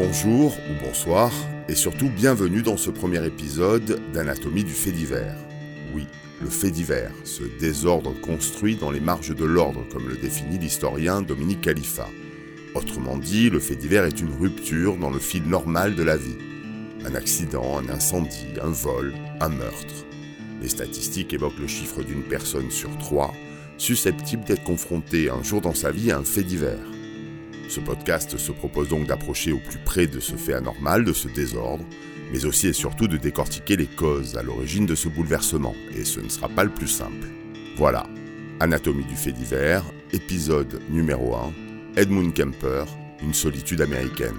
Bonjour ou bonsoir, et surtout bienvenue dans ce premier épisode d'Anatomie du fait divers. Oui, le fait divers, ce désordre construit dans les marges de l'ordre, comme le définit l'historien Dominique Khalifa. Autrement dit, le fait divers est une rupture dans le fil normal de la vie. Un accident, un incendie, un vol, un meurtre. Les statistiques évoquent le chiffre d'une personne sur trois susceptible d'être confrontée un jour dans sa vie à un fait divers. Ce podcast se propose donc d'approcher au plus près de ce fait anormal, de ce désordre, mais aussi et surtout de décortiquer les causes à l'origine de ce bouleversement, et ce ne sera pas le plus simple. Voilà, Anatomie du fait divers, épisode numéro 1, Edmund Kemper, une solitude américaine.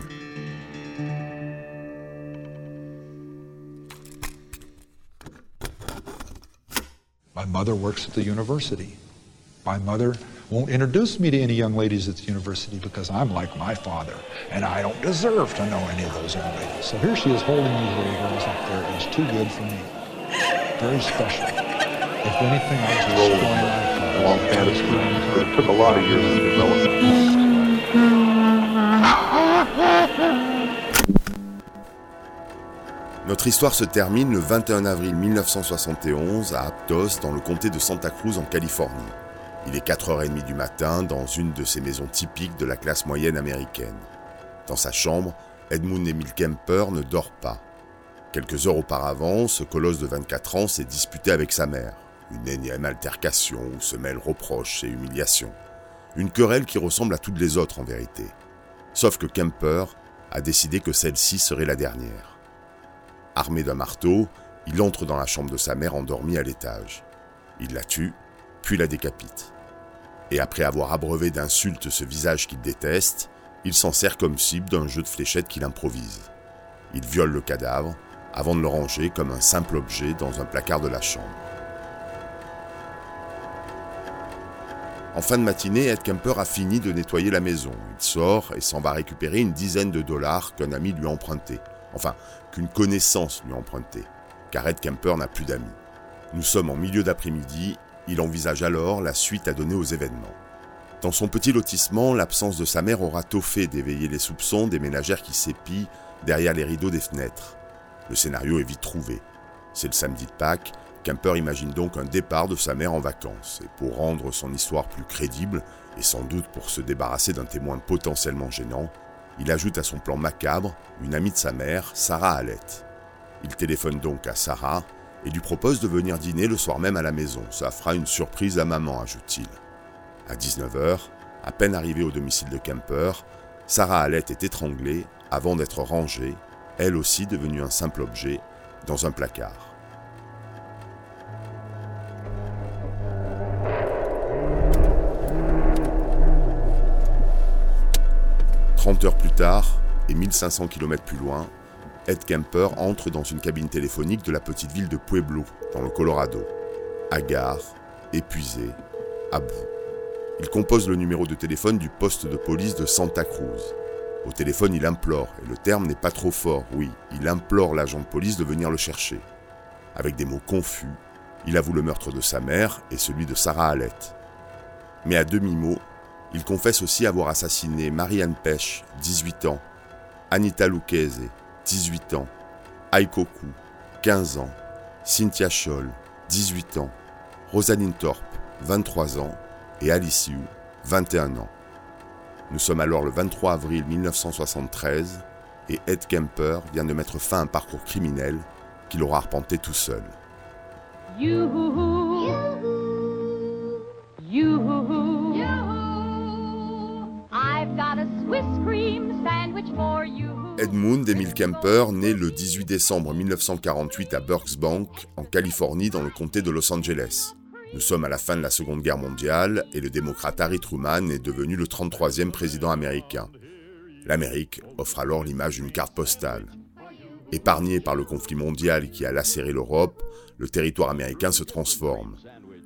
My mother works at the university. My mother won't introduce me to any young ladies at the university because I'm like my father, and I don't deserve to know any of those young ladies. So here she is holding these little girls up there. It's too good for me. Very special. If anything, I just Role destroy my long fantasy, but it took a lot of years to develop. Notre histoire se termine le 21 avril 1971 à Aptos, dans le comté de Santa Cruz en Californie. Il est 4h30 du matin dans une de ces maisons typiques de la classe moyenne américaine. Dans sa chambre, Edmund Emil Kemper ne dort pas. Quelques heures auparavant, ce colosse de 24 ans s'est disputé avec sa mère. Une énième altercation où se mêlent reproches et humiliations. Une querelle qui ressemble à toutes les autres en vérité. Sauf que Kemper a décidé que celle-ci serait la dernière. Armé d'un marteau, il entre dans la chambre de sa mère endormie à l'étage. Il la tue, puis la décapite. Et après avoir abreuvé d'insultes ce visage qu'il déteste, il s'en sert comme cible d'un jeu de fléchettes qu'il improvise. Il viole le cadavre avant de le ranger comme un simple objet dans un placard de la chambre. En fin de matinée, Ed Kemper a fini de nettoyer la maison. Il sort et s'en va récupérer une dizaine de dollars qu'un ami lui a emprunté. Enfin, qu'une connaissance lui a emprunté. Car Ed Kemper n'a plus d'amis. Nous sommes en milieu d'après-midi, il envisage alors la suite à donner aux événements. Dans son petit lotissement, l'absence de sa mère aura tôt fait d'éveiller les soupçons des ménagères qui s'épient derrière les rideaux des fenêtres. Le scénario est vite trouvé. C'est le samedi de Pâques, Kemper imagine donc un départ de sa mère en vacances, et pour rendre son histoire plus crédible, et sans doute pour se débarrasser d'un témoin potentiellement gênant, il ajoute à son plan macabre une amie de sa mère, Sarah Hallett. Il téléphone donc à Sarah et lui propose de venir dîner le soir même à la maison. Ça fera une surprise à maman, ajoute-t-il. À 19h, à peine arrivée au domicile de Kemper, Sarah Hallett est étranglée avant d'être rangée, elle aussi devenue un simple objet, dans un placard. 30 heures plus tard, et 1500 km plus loin, Ed Kemper entre dans une cabine téléphonique de la petite ville de Pueblo, dans le Colorado. Hagard, épuisé, à bout. Il compose le numéro de téléphone du poste de police de Santa Cruz. Au téléphone, il implore, et le terme n'est pas trop fort, oui, il implore l'agent de police de venir le chercher. Avec des mots confus, il avoue le meurtre de sa mère et celui de Sarah Hallett. Mais à demi-mot, il confesse aussi avoir assassiné Marianne Pêche, 18 ans, Anita Lucchese, 18 ans, Aikoku, 15 ans, Cynthia Scholl, 18 ans, Rosaline Thorpe, 23 ans, et Alice Yu, 21 ans. Nous sommes alors le 23 avril 1973 et Ed Kemper vient de mettre fin à un parcours criminel qu'il aura arpenté tout seul. You, you, I've got a Swiss cream sandwich for you. Edmund Emil Kemper naît le 18 décembre 1948 à Burksbank, en Californie, dans le comté de Los Angeles. Nous sommes à la fin de la Seconde Guerre mondiale et le démocrate Harry Truman est devenu le 33e président américain. L'Amérique offre alors l'image d'une carte postale. Épargné par le conflit mondial qui a lacéré l'Europe, le territoire américain se transforme.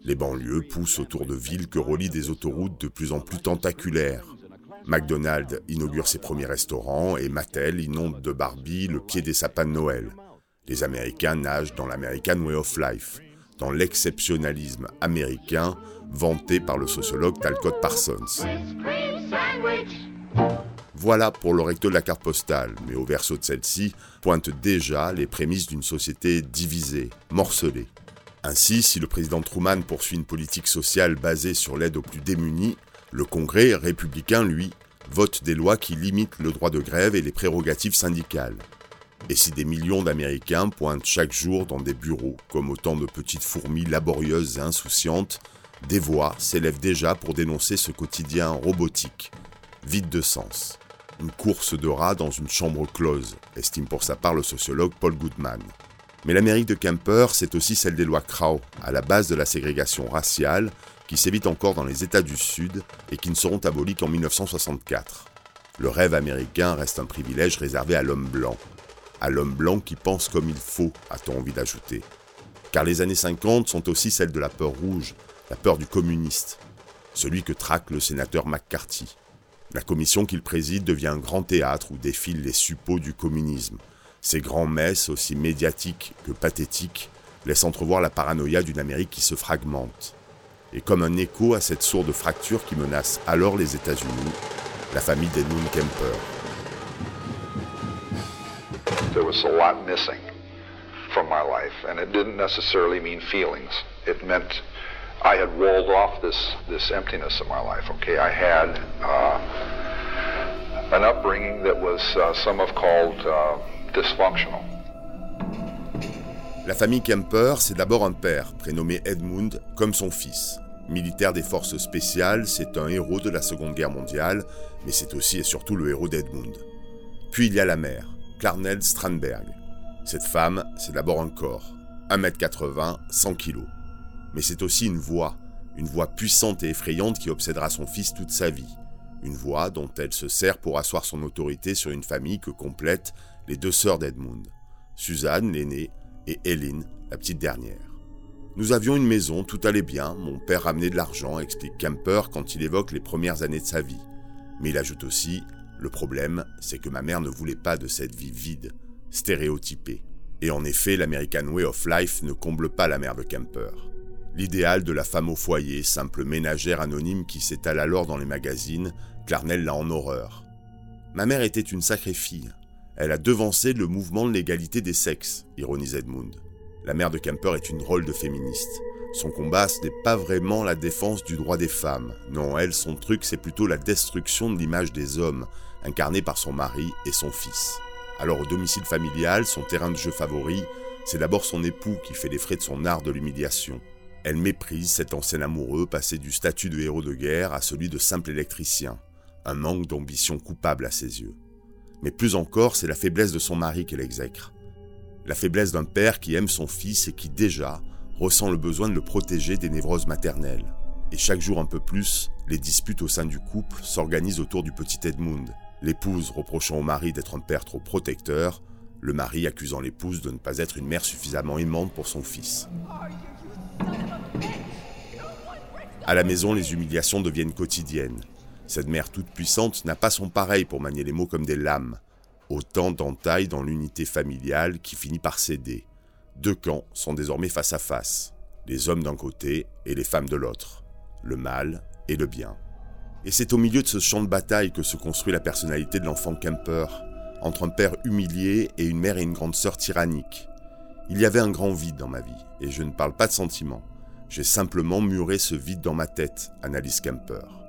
Les banlieues poussent autour de villes que relient des autoroutes de plus en plus tentaculaires. McDonald's inaugure ses premiers restaurants et Mattel inonde de Barbie le pied des sapins de Noël. Les Américains nagent dans l'American Way of Life, dans l'exceptionnalisme américain vanté par le sociologue Talcott Parsons. Voilà pour le recto de la carte postale, mais au verso de celle-ci pointent déjà les prémices d'une société divisée, morcelée. Ainsi, si le président Truman poursuit une politique sociale basée sur l'aide aux plus démunis, le Congrès républicain, lui, vote des lois qui limitent le droit de grève et les prérogatives syndicales. Et si des millions d'Américains pointent chaque jour dans des bureaux comme autant de petites fourmis laborieuses et insouciantes, des voix s'élèvent déjà pour dénoncer ce quotidien robotique, vide de sens. Une course de rats dans une chambre close, estime pour sa part le sociologue Paul Goodman. Mais l'Amérique de Kemper, c'est aussi celle des lois Crow, à la base de la ségrégation raciale, qui s'évite encore dans les États du Sud et qui ne seront abolies qu'en 1964. Le rêve américain reste un privilège réservé à l'homme blanc. À l'homme blanc qui pense comme il faut, a-t-on envie d'ajouter. Car les années 50 sont aussi celles de la peur rouge, la peur du communiste, celui que traque le sénateur McCarthy. La commission qu'il préside devient un grand théâtre où défilent les suppôts du communisme, ces grands messes, aussi médiatiques que pathétiques, laissent entrevoir la paranoïa d'une Amérique qui se fragmente. Et comme un écho à cette sourde fracture qui menace alors les États-Unis, la famille d'Edmund Kemper. There was a lot missing from my life, and it didn't necessarily mean feelings. It meant I had walled off this, this emptiness in my life. Okay, I had uh, an upbringing that was uh, some have called uh, La famille Kemper, c'est d'abord un père, prénommé Edmund, comme son fils. Militaire des forces spéciales, c'est un héros de la Seconde Guerre mondiale, mais c'est aussi et surtout le héros d'Edmund. Puis il y a la mère, Clarnell Strandberg. Cette femme, c'est d'abord un corps, 1m80, 100 kg. Mais c'est aussi une voix, une voix puissante et effrayante qui obsédera son fils toute sa vie. Une voix dont elle se sert pour asseoir son autorité sur une famille que complète les deux sœurs d'Edmund, Suzanne, l'aînée, et Hélène, la petite dernière. Nous avions une maison, tout allait bien, mon père ramenait de l'argent, explique Kemper quand il évoque les premières années de sa vie. Mais il ajoute aussi Le problème, c'est que ma mère ne voulait pas de cette vie vide, stéréotypée. Et en effet, l'American Way of Life ne comble pas la mère de Kemper. L'idéal de la femme au foyer, simple ménagère anonyme qui s'étale alors dans les magazines, Clarnell l'a en horreur. Ma mère était une sacrée fille, elle a devancé le mouvement de l'égalité des sexes, ironise Edmund. La mère de Kemper est une rôle de féministe. Son combat, ce n'est pas vraiment la défense du droit des femmes. Non, elle, son truc, c'est plutôt la destruction de l'image des hommes, incarnée par son mari et son fils. Alors au domicile familial, son terrain de jeu favori, c'est d'abord son époux qui fait les frais de son art de l'humiliation. Elle méprise cet ancien amoureux passé du statut de héros de guerre à celui de simple électricien, un manque d'ambition coupable à ses yeux. Mais plus encore, c'est la faiblesse de son mari qu'elle exècre. La faiblesse d'un père qui aime son fils et qui déjà ressent le besoin de le protéger des névroses maternelles. Et chaque jour un peu plus, les disputes au sein du couple s'organisent autour du petit Edmund, l'épouse reprochant au mari d'être un père trop protecteur, le mari accusant l'épouse de ne pas être une mère suffisamment aimante pour son fils. À la maison, les humiliations deviennent quotidiennes. Cette mère toute puissante n'a pas son pareil pour manier les mots comme des lames. Autant d'entailles dans l'unité familiale qui finit par céder. Deux camps sont désormais face à face. Les hommes d'un côté et les femmes de l'autre. Le mal et le bien. Et c'est au milieu de ce champ de bataille que se construit la personnalité de l'enfant Kemper, entre un père humilié et une mère et une grande sœur tyrannique. Il y avait un grand vide dans ma vie, et je ne parle pas de sentiments. J'ai simplement muré ce vide dans ma tête, analyse Kemper.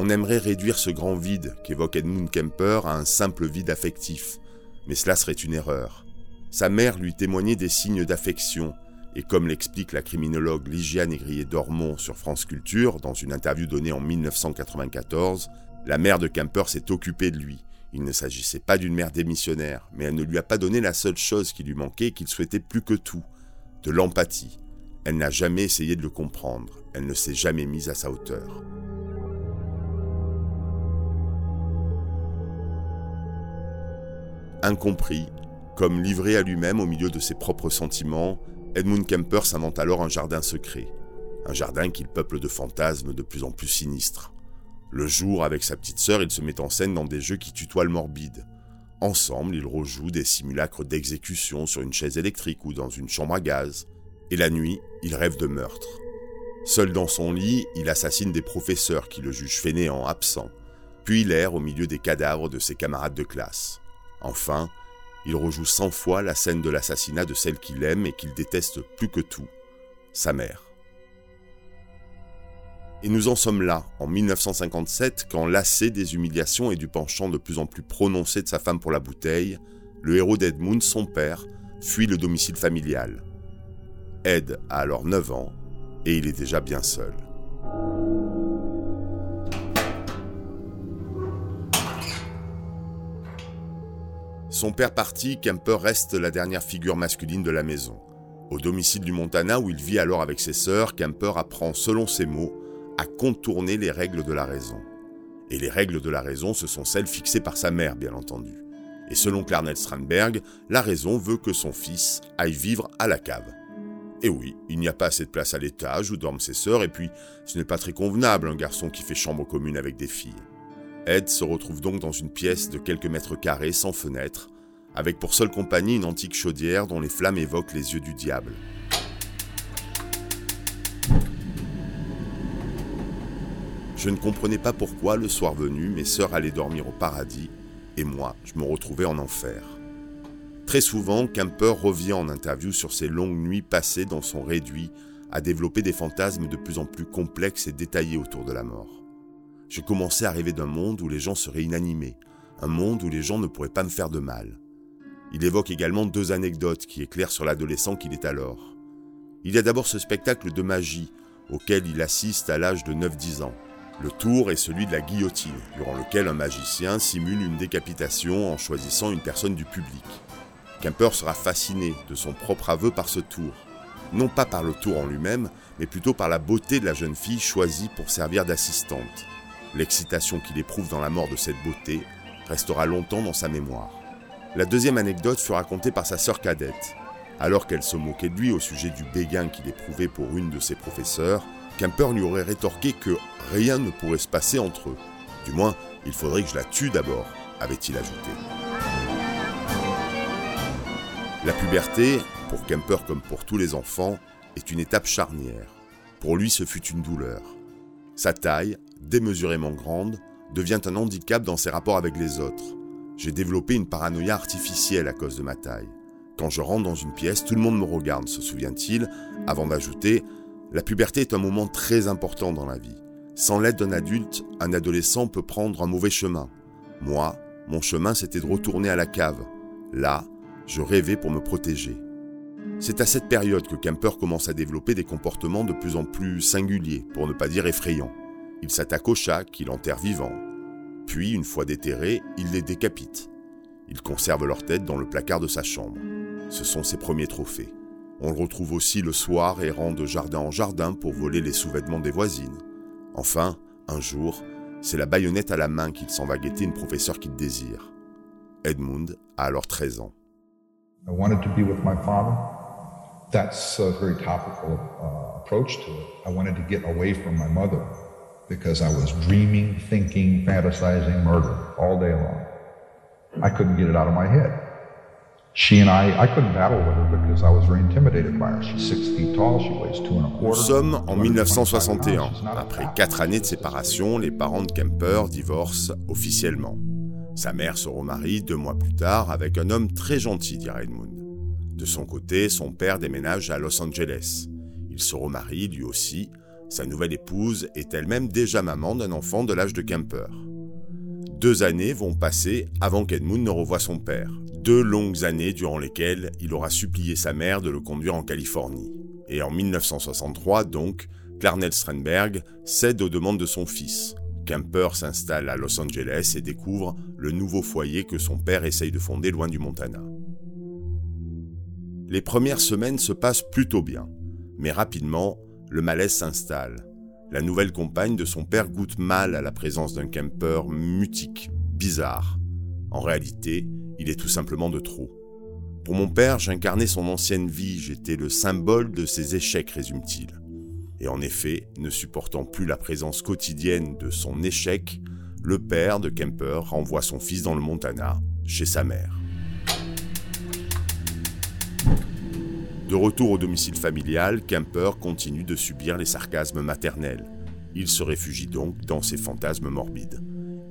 On aimerait réduire ce grand vide qu'évoque Edmund Kemper à un simple vide affectif, mais cela serait une erreur. Sa mère lui témoignait des signes d'affection, et comme l'explique la criminologue Lygiane Égrier-Dormont sur France Culture dans une interview donnée en 1994, la mère de Kemper s'est occupée de lui. Il ne s'agissait pas d'une mère démissionnaire, mais elle ne lui a pas donné la seule chose qui lui manquait et qu'il souhaitait plus que tout, de l'empathie. Elle n'a jamais essayé de le comprendre, elle ne s'est jamais mise à sa hauteur. Incompris, comme livré à lui-même au milieu de ses propres sentiments, Edmund Kemper s'invente alors un jardin secret. Un jardin qu'il peuple de fantasmes de plus en plus sinistres. Le jour, avec sa petite sœur, il se met en scène dans des jeux qui tutoient le morbide. Ensemble, ils rejouent des simulacres d'exécution sur une chaise électrique ou dans une chambre à gaz. Et la nuit, il rêve de meurtre. Seul dans son lit, il assassine des professeurs qui le jugent fainéant, absent. puis il erre au milieu des cadavres de ses camarades de classe. Enfin, il rejoue cent fois la scène de l'assassinat de celle qu'il aime et qu'il déteste plus que tout, sa mère. Et nous en sommes là, en 1957, quand lassé des humiliations et du penchant de plus en plus prononcé de sa femme pour la bouteille, le héros d'Edmund, son père, fuit le domicile familial. Ed a alors 9 ans et il est déjà bien seul. Son père parti, Kemper reste la dernière figure masculine de la maison. Au domicile du Montana où il vit alors avec ses sœurs, Kemper apprend, selon ses mots, à contourner les règles de la raison. Et les règles de la raison, ce sont celles fixées par sa mère, bien entendu. Et selon Clarnell Strandberg, la raison veut que son fils aille vivre à la cave. Et oui, il n'y a pas assez de place à l'étage où dorment ses sœurs, et puis ce n'est pas très convenable un garçon qui fait chambre commune avec des filles. Ed se retrouve donc dans une pièce de quelques mètres carrés sans fenêtre, avec pour seule compagnie une antique chaudière dont les flammes évoquent les yeux du diable. Je ne comprenais pas pourquoi, le soir venu, mes sœurs allaient dormir au paradis et moi, je me retrouvais en enfer. Très souvent, Kemper revient en interview sur ses longues nuits passées dans son réduit à développer des fantasmes de plus en plus complexes et détaillés autour de la mort. Je commençais à rêver d'un monde où les gens seraient inanimés, un monde où les gens ne pourraient pas me faire de mal. Il évoque également deux anecdotes qui éclairent sur l'adolescent qu'il est alors. Il y a d'abord ce spectacle de magie auquel il assiste à l'âge de 9-10 ans. Le tour est celui de la guillotine, durant lequel un magicien simule une décapitation en choisissant une personne du public. Kemper sera fasciné de son propre aveu par ce tour. Non pas par le tour en lui-même, mais plutôt par la beauté de la jeune fille choisie pour servir d'assistante. L'excitation qu'il éprouve dans la mort de cette beauté restera longtemps dans sa mémoire. La deuxième anecdote fut racontée par sa sœur cadette. Alors qu'elle se moquait de lui au sujet du béguin qu'il éprouvait pour une de ses professeurs, Kemper lui aurait rétorqué que rien ne pourrait se passer entre eux. Du moins, il faudrait que je la tue d'abord, avait-il ajouté. La puberté, pour Kemper comme pour tous les enfants, est une étape charnière. Pour lui, ce fut une douleur. Sa taille, démesurément grande, devient un handicap dans ses rapports avec les autres. J'ai développé une paranoïa artificielle à cause de ma taille. Quand je rentre dans une pièce, tout le monde me regarde, se souvient-il, avant d'ajouter La puberté est un moment très important dans la vie. Sans l'aide d'un adulte, un adolescent peut prendre un mauvais chemin. Moi, mon chemin c'était de retourner à la cave. Là, je rêvais pour me protéger. C'est à cette période que Kemper commence à développer des comportements de plus en plus singuliers, pour ne pas dire effrayants. Il s'attaque aux chats qu'il enterre vivants. Puis, une fois déterrés, il les décapite. Il conserve leur tête dans le placard de sa chambre. Ce sont ses premiers trophées. On le retrouve aussi le soir errant de jardin en jardin pour voler les sous-vêtements des voisines. Enfin, un jour, c'est la baïonnette à la main qu'il s'en va guetter une professeure qu'il désire. Edmund a alors 13 ans. I wanted to be with my father. That's a very topical uh, approach to it. I wanted to get away from my mother because I was dreaming, thinking, fantasizing murder all day long. I couldn't get it out of my head. She and I, I couldn't battle with her because I was very intimidated by her. She's six feet tall, she weighs two and a Nous quarter. sommes en 225 1961. pounds. She's not a Après quatre années de séparation, les parents de Kemper divorcent officiellement. Sa mère se remarie deux mois plus tard avec un homme très gentil, dit Edmund. De son côté, son père déménage à Los Angeles. Il se remarie lui aussi. Sa nouvelle épouse est elle-même déjà maman d'un enfant de l'âge de Kemper. Deux années vont passer avant qu'Edmund ne revoie son père. Deux longues années durant lesquelles il aura supplié sa mère de le conduire en Californie. Et en 1963, donc, Clarnell Strandberg cède aux demandes de son fils. Kemper s'installe à Los Angeles et découvre le nouveau foyer que son père essaye de fonder loin du Montana. Les premières semaines se passent plutôt bien, mais rapidement, le malaise s'installe. La nouvelle compagne de son père goûte mal à la présence d'un Kemper mutique, bizarre. En réalité, il est tout simplement de trop. Pour mon père, j'incarnais son ancienne vie, j'étais le symbole de ses échecs, résume-t-il. Et en effet, ne supportant plus la présence quotidienne de son échec, le père de Kemper renvoie son fils dans le Montana, chez sa mère. De retour au domicile familial, Kemper continue de subir les sarcasmes maternels. Il se réfugie donc dans ses fantasmes morbides.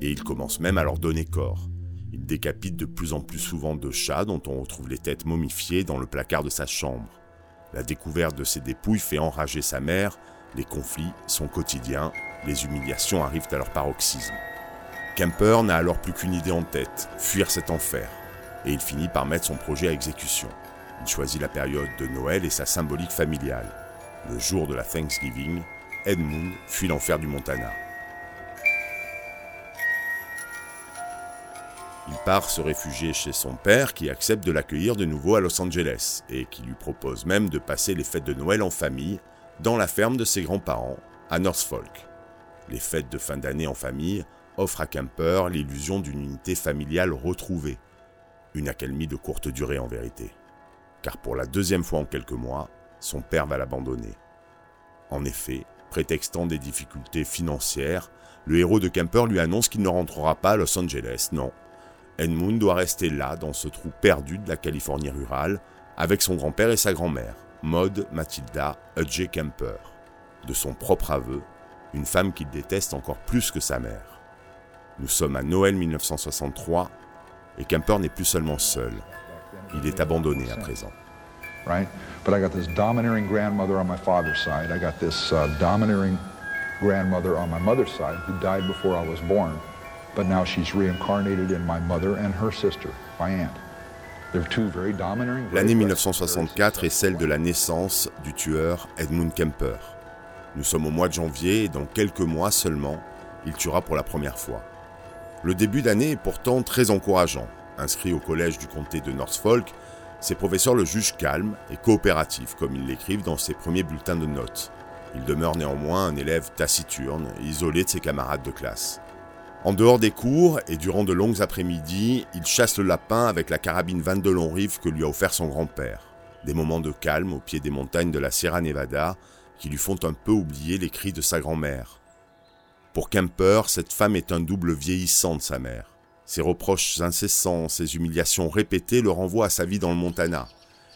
Et il commence même à leur donner corps. Il décapite de plus en plus souvent de chats dont on retrouve les têtes momifiées dans le placard de sa chambre. La découverte de ses dépouilles fait enrager sa mère, les conflits sont quotidiens, les humiliations arrivent à leur paroxysme. Kemper n'a alors plus qu'une idée en tête, fuir cet enfer, et il finit par mettre son projet à exécution. Il choisit la période de Noël et sa symbolique familiale. Le jour de la Thanksgiving, Edmund fuit l'enfer du Montana. Il part se réfugier chez son père qui accepte de l'accueillir de nouveau à Los Angeles et qui lui propose même de passer les fêtes de Noël en famille dans la ferme de ses grands-parents à Norfolk. Les fêtes de fin d'année en famille offrent à Kemper l'illusion d'une unité familiale retrouvée. Une accalmie de courte durée en vérité. Car pour la deuxième fois en quelques mois, son père va l'abandonner. En effet, prétextant des difficultés financières, le héros de Kemper lui annonce qu'il ne rentrera pas à Los Angeles, non, Edmund doit rester là, dans ce trou perdu de la Californie rurale, avec son grand-père et sa grand-mère, Maud Matilda Hudge Kemper. De son propre aveu, une femme qu'il déteste encore plus que sa mère. Nous sommes à Noël 1963 et Kemper n'est plus seulement seul, il est abandonné à présent. Right? But I got this domineering grandmother on my father's side. I got this uh, domineering grandmother on my mother's side who died before I was born. L'année 1964 est celle de la naissance du tueur Edmund Kemper. Nous sommes au mois de janvier et dans quelques mois seulement, il tuera pour la première fois. Le début d'année est pourtant très encourageant. Inscrit au collège du comté de Norfolk, ses professeurs le jugent calme et coopératif, comme ils l'écrivent dans ses premiers bulletins de notes. Il demeure néanmoins un élève taciturne, isolé de ses camarades de classe. En dehors des cours et durant de longues après-midi, il chasse le lapin avec la carabine 22 long rive que lui a offert son grand-père. Des moments de calme au pied des montagnes de la Sierra Nevada qui lui font un peu oublier les cris de sa grand-mère. Pour Kemper, cette femme est un double vieillissant de sa mère. Ses reproches incessants, ses humiliations répétées le renvoient à sa vie dans le Montana.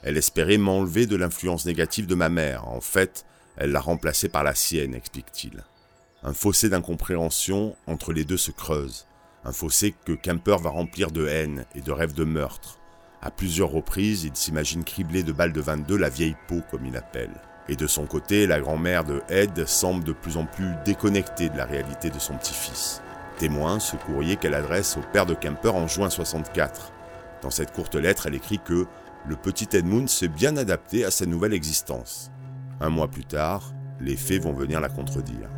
Elle espérait m'enlever de l'influence négative de ma mère. En fait, elle l'a remplacée par la sienne, explique-t-il. Un fossé d'incompréhension entre les deux se creuse. Un fossé que Kemper va remplir de haine et de rêves de meurtre. À plusieurs reprises, il s'imagine cribler de balles de 22 la vieille peau, comme il appelle. Et de son côté, la grand-mère de Ed semble de plus en plus déconnectée de la réalité de son petit-fils. Témoin ce courrier qu'elle adresse au père de Kemper en juin 64. Dans cette courte lettre, elle écrit que le petit Edmund s'est bien adapté à sa nouvelle existence. Un mois plus tard, les faits vont venir la contredire.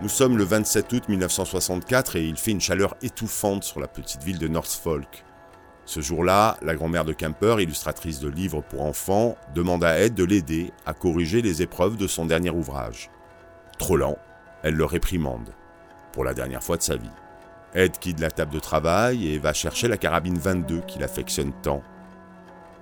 Nous sommes le 27 août 1964 et il fait une chaleur étouffante sur la petite ville de Norfolk. Ce jour-là, la grand-mère de Kemper, illustratrice de livres pour enfants, demande à Ed de l'aider à corriger les épreuves de son dernier ouvrage. Trop lent, elle le réprimande, pour la dernière fois de sa vie. Ed quitte la table de travail et va chercher la carabine 22 qu'il affectionne tant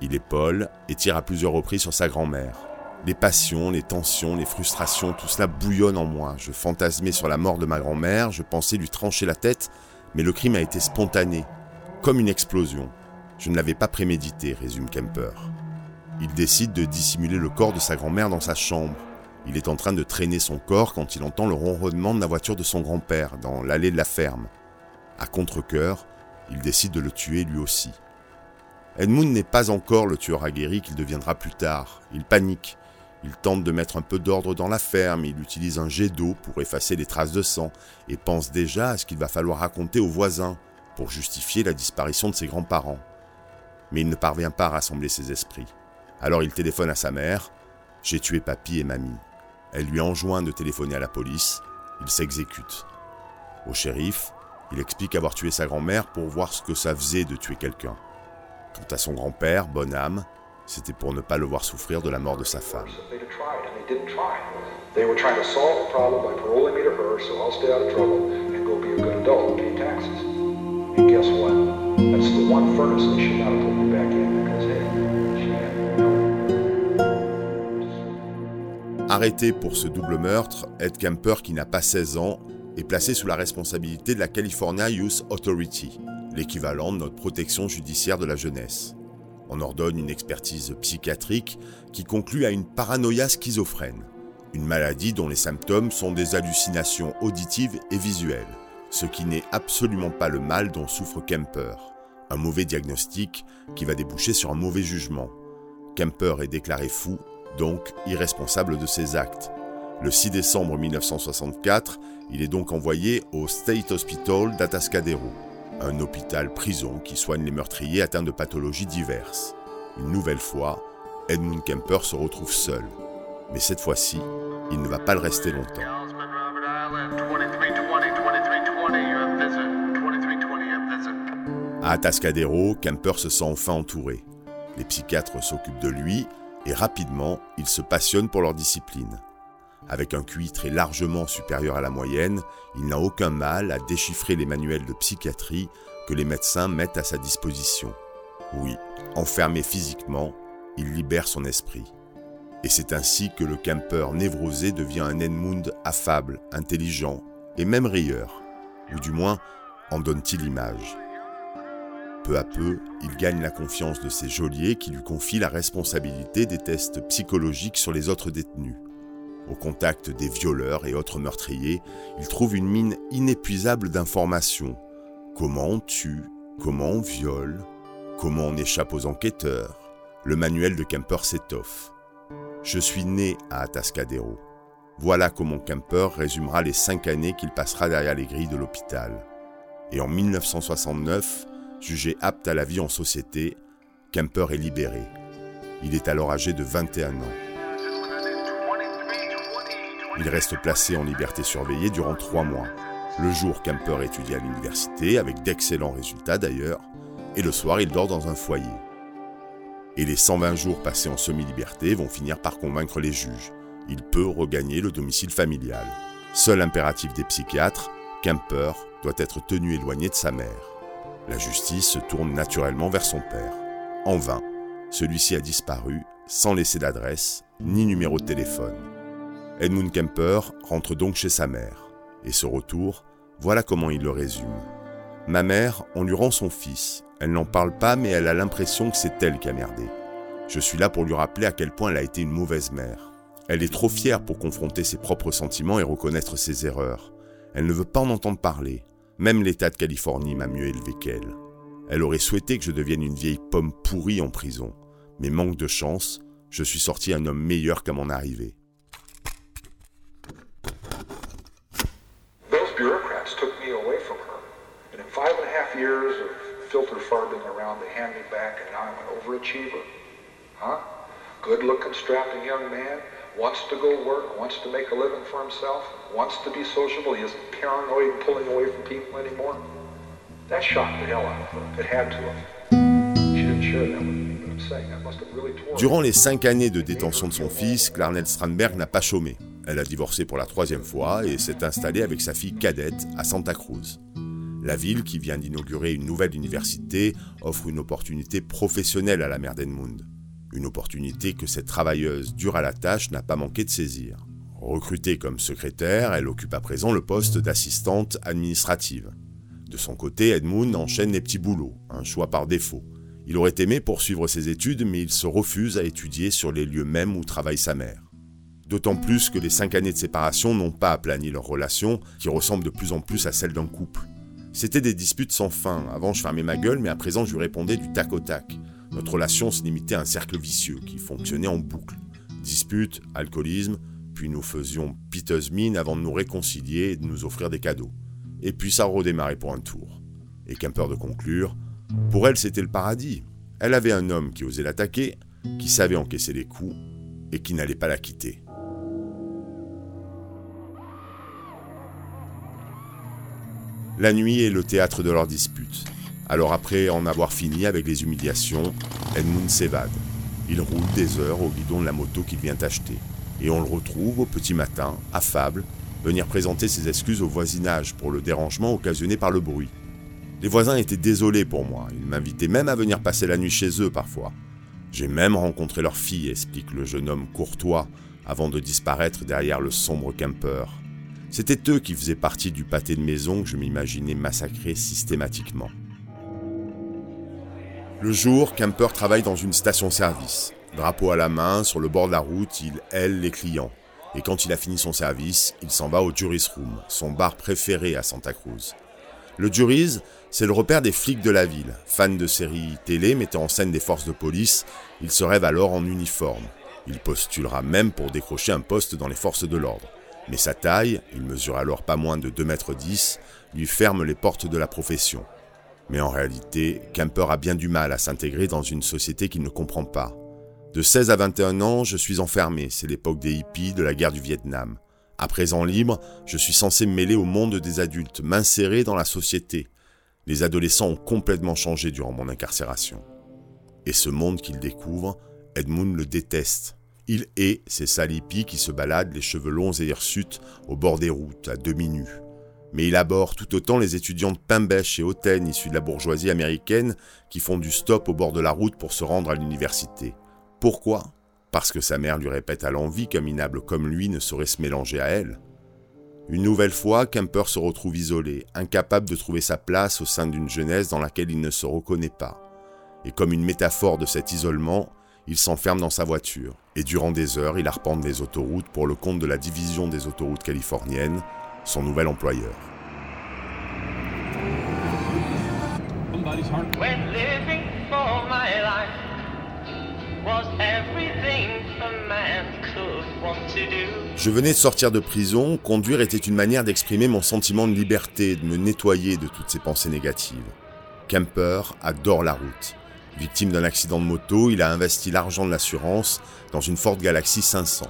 il épaule et tire à plusieurs reprises sur sa grand-mère. Les passions, les tensions, les frustrations, tout cela bouillonne en moi. Je fantasmais sur la mort de ma grand-mère, je pensais lui trancher la tête, mais le crime a été spontané, comme une explosion. Je ne l'avais pas prémédité, résume Kemper. Il décide de dissimuler le corps de sa grand-mère dans sa chambre. Il est en train de traîner son corps quand il entend le ronronnement de la voiture de son grand-père dans l'allée de la ferme. À contre-coeur, il décide de le tuer lui aussi. Edmund n'est pas encore le tueur aguerri qu'il deviendra plus tard. Il panique. Il tente de mettre un peu d'ordre dans la ferme, il utilise un jet d'eau pour effacer les traces de sang et pense déjà à ce qu'il va falloir raconter aux voisins pour justifier la disparition de ses grands-parents. Mais il ne parvient pas à rassembler ses esprits. Alors il téléphone à sa mère. J'ai tué papy et mamie. Elle lui enjoint de téléphoner à la police. Il s'exécute. Au shérif, il explique avoir tué sa grand-mère pour voir ce que ça faisait de tuer quelqu'un. Quant à son grand-père, bonne âme, c'était pour ne pas le voir souffrir de la mort de sa femme. Arrêté pour ce double meurtre, Ed Kemper, qui n'a pas 16 ans, est placé sous la responsabilité de la California Youth Authority, l'équivalent de notre protection judiciaire de la jeunesse. On ordonne une expertise psychiatrique qui conclut à une paranoïa schizophrène, une maladie dont les symptômes sont des hallucinations auditives et visuelles, ce qui n'est absolument pas le mal dont souffre Kemper. Un mauvais diagnostic qui va déboucher sur un mauvais jugement. Kemper est déclaré fou, donc irresponsable de ses actes. Le 6 décembre 1964, il est donc envoyé au State Hospital d'Atascadero, un hôpital prison qui soigne les meurtriers atteints de pathologies diverses. Une nouvelle fois, Edmund Kemper se retrouve seul. Mais cette fois-ci, il ne va pas le rester longtemps. À Atascadero, Kemper se sent enfin entouré. Les psychiatres s'occupent de lui et rapidement, il se passionne pour leur discipline. Avec un QI très largement supérieur à la moyenne, il n'a aucun mal à déchiffrer les manuels de psychiatrie que les médecins mettent à sa disposition. Oui, enfermé physiquement, il libère son esprit. Et c'est ainsi que le Kemper névrosé devient un Edmund affable, intelligent et même rieur, ou du moins en donne-t-il l'image. Peu à peu, il gagne la confiance de ses geôliers qui lui confient la responsabilité des tests psychologiques sur les autres détenus. Au contact des violeurs et autres meurtriers, il trouve une mine inépuisable d'informations. Comment on tue, comment on viole, comment on échappe aux enquêteurs. Le manuel de Kemper s'étoffe. Je suis né à Atascadero. Voilà comment Kemper résumera les cinq années qu'il passera derrière les grilles de l'hôpital. Et en 1969, jugé apte à la vie en société, Kemper est libéré. Il est alors âgé de 21 ans. Il reste placé en liberté surveillée durant trois mois. Le jour, Kemper étudie à l'université, avec d'excellents résultats d'ailleurs, et le soir, il dort dans un foyer. Et les 120 jours passés en semi-liberté vont finir par convaincre les juges. Il peut regagner le domicile familial. Seul impératif des psychiatres, Kemper doit être tenu éloigné de sa mère. La justice se tourne naturellement vers son père. En vain, celui-ci a disparu sans laisser d'adresse ni numéro de téléphone. Edmund Kemper rentre donc chez sa mère. Et ce retour, voilà comment il le résume. Ma mère, on lui rend son fils. Elle n'en parle pas, mais elle a l'impression que c'est elle qui a merdé. Je suis là pour lui rappeler à quel point elle a été une mauvaise mère. Elle est trop fière pour confronter ses propres sentiments et reconnaître ses erreurs. Elle ne veut pas en entendre parler. Même l'État de Californie m'a mieux élevé qu'elle. Elle aurait souhaité que je devienne une vieille pomme pourrie en prison. Mais manque de chance, je suis sorti un homme meilleur qu'à mon arrivée. Those bureaucrats took me away from her. And in five and a half years of filter farbing around, they hand me back, and now I'm an overachiever. Huh? Good looking, strapping young man, wants to go work, wants to make a living for himself, wants to be sociable. He isn't paranoid pulling away from people anymore. That shocked the hell out of her. It had to have. She didn't share that with me, but I'm saying that must have really torn her. Durant les cinq années de détention de son fils, Clarnell Strandberg n'a pas chômé. Elle a divorcé pour la troisième fois et s'est installée avec sa fille cadette à Santa Cruz. La ville, qui vient d'inaugurer une nouvelle université, offre une opportunité professionnelle à la mère d'Edmund. Une opportunité que cette travailleuse dure à la tâche n'a pas manqué de saisir. Recrutée comme secrétaire, elle occupe à présent le poste d'assistante administrative. De son côté, Edmund enchaîne les petits boulots, un choix par défaut. Il aurait aimé poursuivre ses études, mais il se refuse à étudier sur les lieux mêmes où travaille sa mère. D'autant plus que les cinq années de séparation n'ont pas aplani leur relation, qui ressemble de plus en plus à celle d'un couple. C'était des disputes sans fin. Avant, je fermais ma gueule, mais à présent, je lui répondais du tac au tac. Notre relation se limitait à un cercle vicieux qui fonctionnait en boucle. Disputes, alcoolisme, puis nous faisions piteuse mine avant de nous réconcilier et de nous offrir des cadeaux. Et puis ça redémarrait pour un tour. Et qu'un peur de conclure, pour elle c'était le paradis. Elle avait un homme qui osait l'attaquer, qui savait encaisser les coups et qui n'allait pas la quitter. La nuit est le théâtre de leurs disputes. Alors après en avoir fini avec les humiliations, Edmund s'évade. Il roule des heures au guidon de la moto qu'il vient acheter. Et on le retrouve au petit matin, affable, venir présenter ses excuses au voisinage pour le dérangement occasionné par le bruit. Les voisins étaient désolés pour moi, ils m'invitaient même à venir passer la nuit chez eux parfois. J'ai même rencontré leur fille, explique le jeune homme courtois, avant de disparaître derrière le sombre camper. C'était eux qui faisaient partie du pâté de maison que je m'imaginais massacrer systématiquement. Le jour, Kemper travaille dans une station-service. Drapeau à la main, sur le bord de la route, il aile les clients. Et quand il a fini son service, il s'en va au Juris Room, son bar préféré à Santa Cruz. Le Juris, c'est le repère des flics de la ville. Fan de séries télé mettant en scène des forces de police, il se rêve alors en uniforme. Il postulera même pour décrocher un poste dans les forces de l'ordre. Mais sa taille, il mesure alors pas moins de 2 mètres 10, lui ferme les portes de la profession. Mais en réalité, Kemper a bien du mal à s'intégrer dans une société qu'il ne comprend pas. De 16 à 21 ans, je suis enfermé, c'est l'époque des hippies, de la guerre du Vietnam. À présent libre, je suis censé me mêler au monde des adultes, m'insérer dans la société. Les adolescents ont complètement changé durant mon incarcération. Et ce monde qu'il découvre, Edmund le déteste. Il est ces sales hippies qui se baladent les cheveux longs et hirsutes au bord des routes, à demi nus mais il aborde tout autant les étudiants de Pimbèche et Hautaine issus de la bourgeoisie américaine qui font du stop au bord de la route pour se rendre à l'université. Pourquoi? Parce que sa mère lui répète à l'envie qu'un minable comme lui ne saurait se mélanger à elle. Une nouvelle fois, Kemper se retrouve isolé, incapable de trouver sa place au sein d'une jeunesse dans laquelle il ne se reconnaît pas. Et comme une métaphore de cet isolement, il s'enferme dans sa voiture, et durant des heures, il arpente les autoroutes pour le compte de la division des autoroutes californiennes, son nouvel employeur. Je venais de sortir de prison, conduire était une manière d'exprimer mon sentiment de liberté, de me nettoyer de toutes ces pensées négatives. Kemper adore la route. Victime d'un accident de moto, il a investi l'argent de l'assurance dans une Ford Galaxy 500.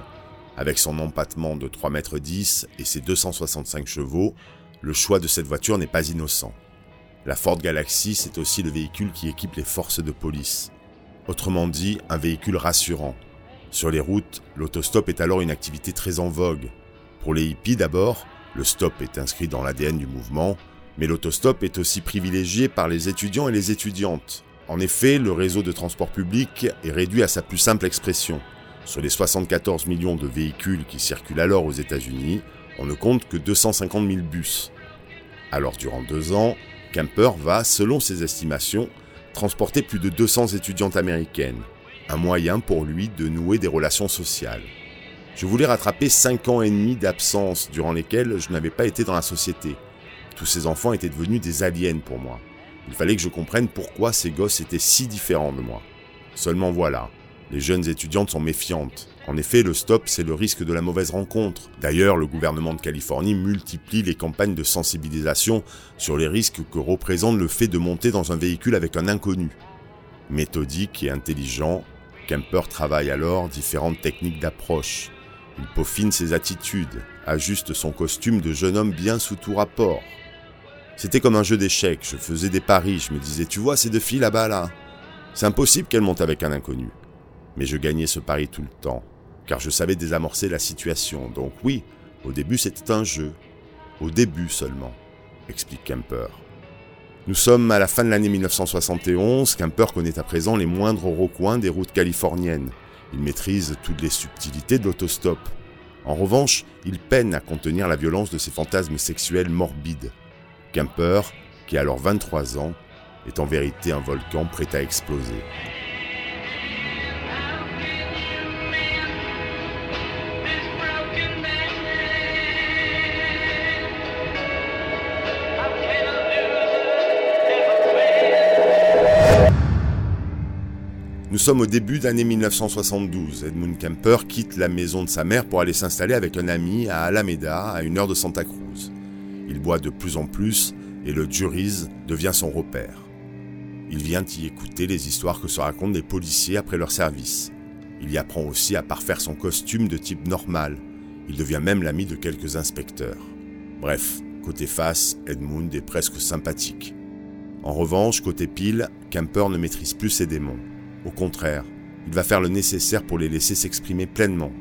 Avec son empattement de 3,10 mètres et ses 265 chevaux, le choix de cette voiture n'est pas innocent. La Ford Galaxy, c'est aussi le véhicule qui équipe les forces de police. Autrement dit, un véhicule rassurant. Sur les routes, l'autostop est alors une activité très en vogue. Pour les hippies d'abord, le stop est inscrit dans l'ADN du mouvement, mais l'autostop est aussi privilégié par les étudiants et les étudiantes. En effet, le réseau de transport public est réduit à sa plus simple expression. Sur les 74 millions de véhicules qui circulent alors aux États-Unis, on ne compte que 250 000 bus. Alors durant deux ans, Kemper va, selon ses estimations, transporter plus de 200 étudiantes américaines, un moyen pour lui de nouer des relations sociales. Je voulais rattraper 5 ans et demi d'absence durant lesquels je n'avais pas été dans la société. Tous ces enfants étaient devenus des aliens pour moi. Il fallait que je comprenne pourquoi ces gosses étaient si différents de moi. Seulement voilà, les jeunes étudiantes sont méfiantes. En effet, le stop, c'est le risque de la mauvaise rencontre. D'ailleurs, le gouvernement de Californie multiplie les campagnes de sensibilisation sur les risques que représente le fait de monter dans un véhicule avec un inconnu. Méthodique et intelligent, Kemper travaille alors différentes techniques d'approche. Il peaufine ses attitudes, ajuste son costume de jeune homme bien sous tout rapport. C'était comme un jeu d'échecs, je faisais des paris, je me disais, tu vois ces deux filles là-bas là C'est impossible qu'elles montent avec un inconnu. Mais je gagnais ce pari tout le temps, car je savais désamorcer la situation. Donc oui, au début c'était un jeu. Au début seulement, explique Kemper. Nous sommes à la fin de l'année 1971, Kemper connaît à présent les moindres recoins des routes californiennes. Il maîtrise toutes les subtilités de l'autostop. En revanche, il peine à contenir la violence de ses fantasmes sexuels morbides. Kemper, qui a alors 23 ans, est en vérité un volcan prêt à exploser. Nous sommes au début d'année 1972. Edmund Kemper quitte la maison de sa mère pour aller s'installer avec un ami à Alameda, à une heure de Santa Cruz. Il boit de plus en plus et le Juris devient son repère. Il vient y écouter les histoires que se racontent les policiers après leur service. Il y apprend aussi à parfaire son costume de type normal. Il devient même l'ami de quelques inspecteurs. Bref, côté face, Edmund est presque sympathique. En revanche, côté pile, Kemper ne maîtrise plus ses démons. Au contraire, il va faire le nécessaire pour les laisser s'exprimer pleinement.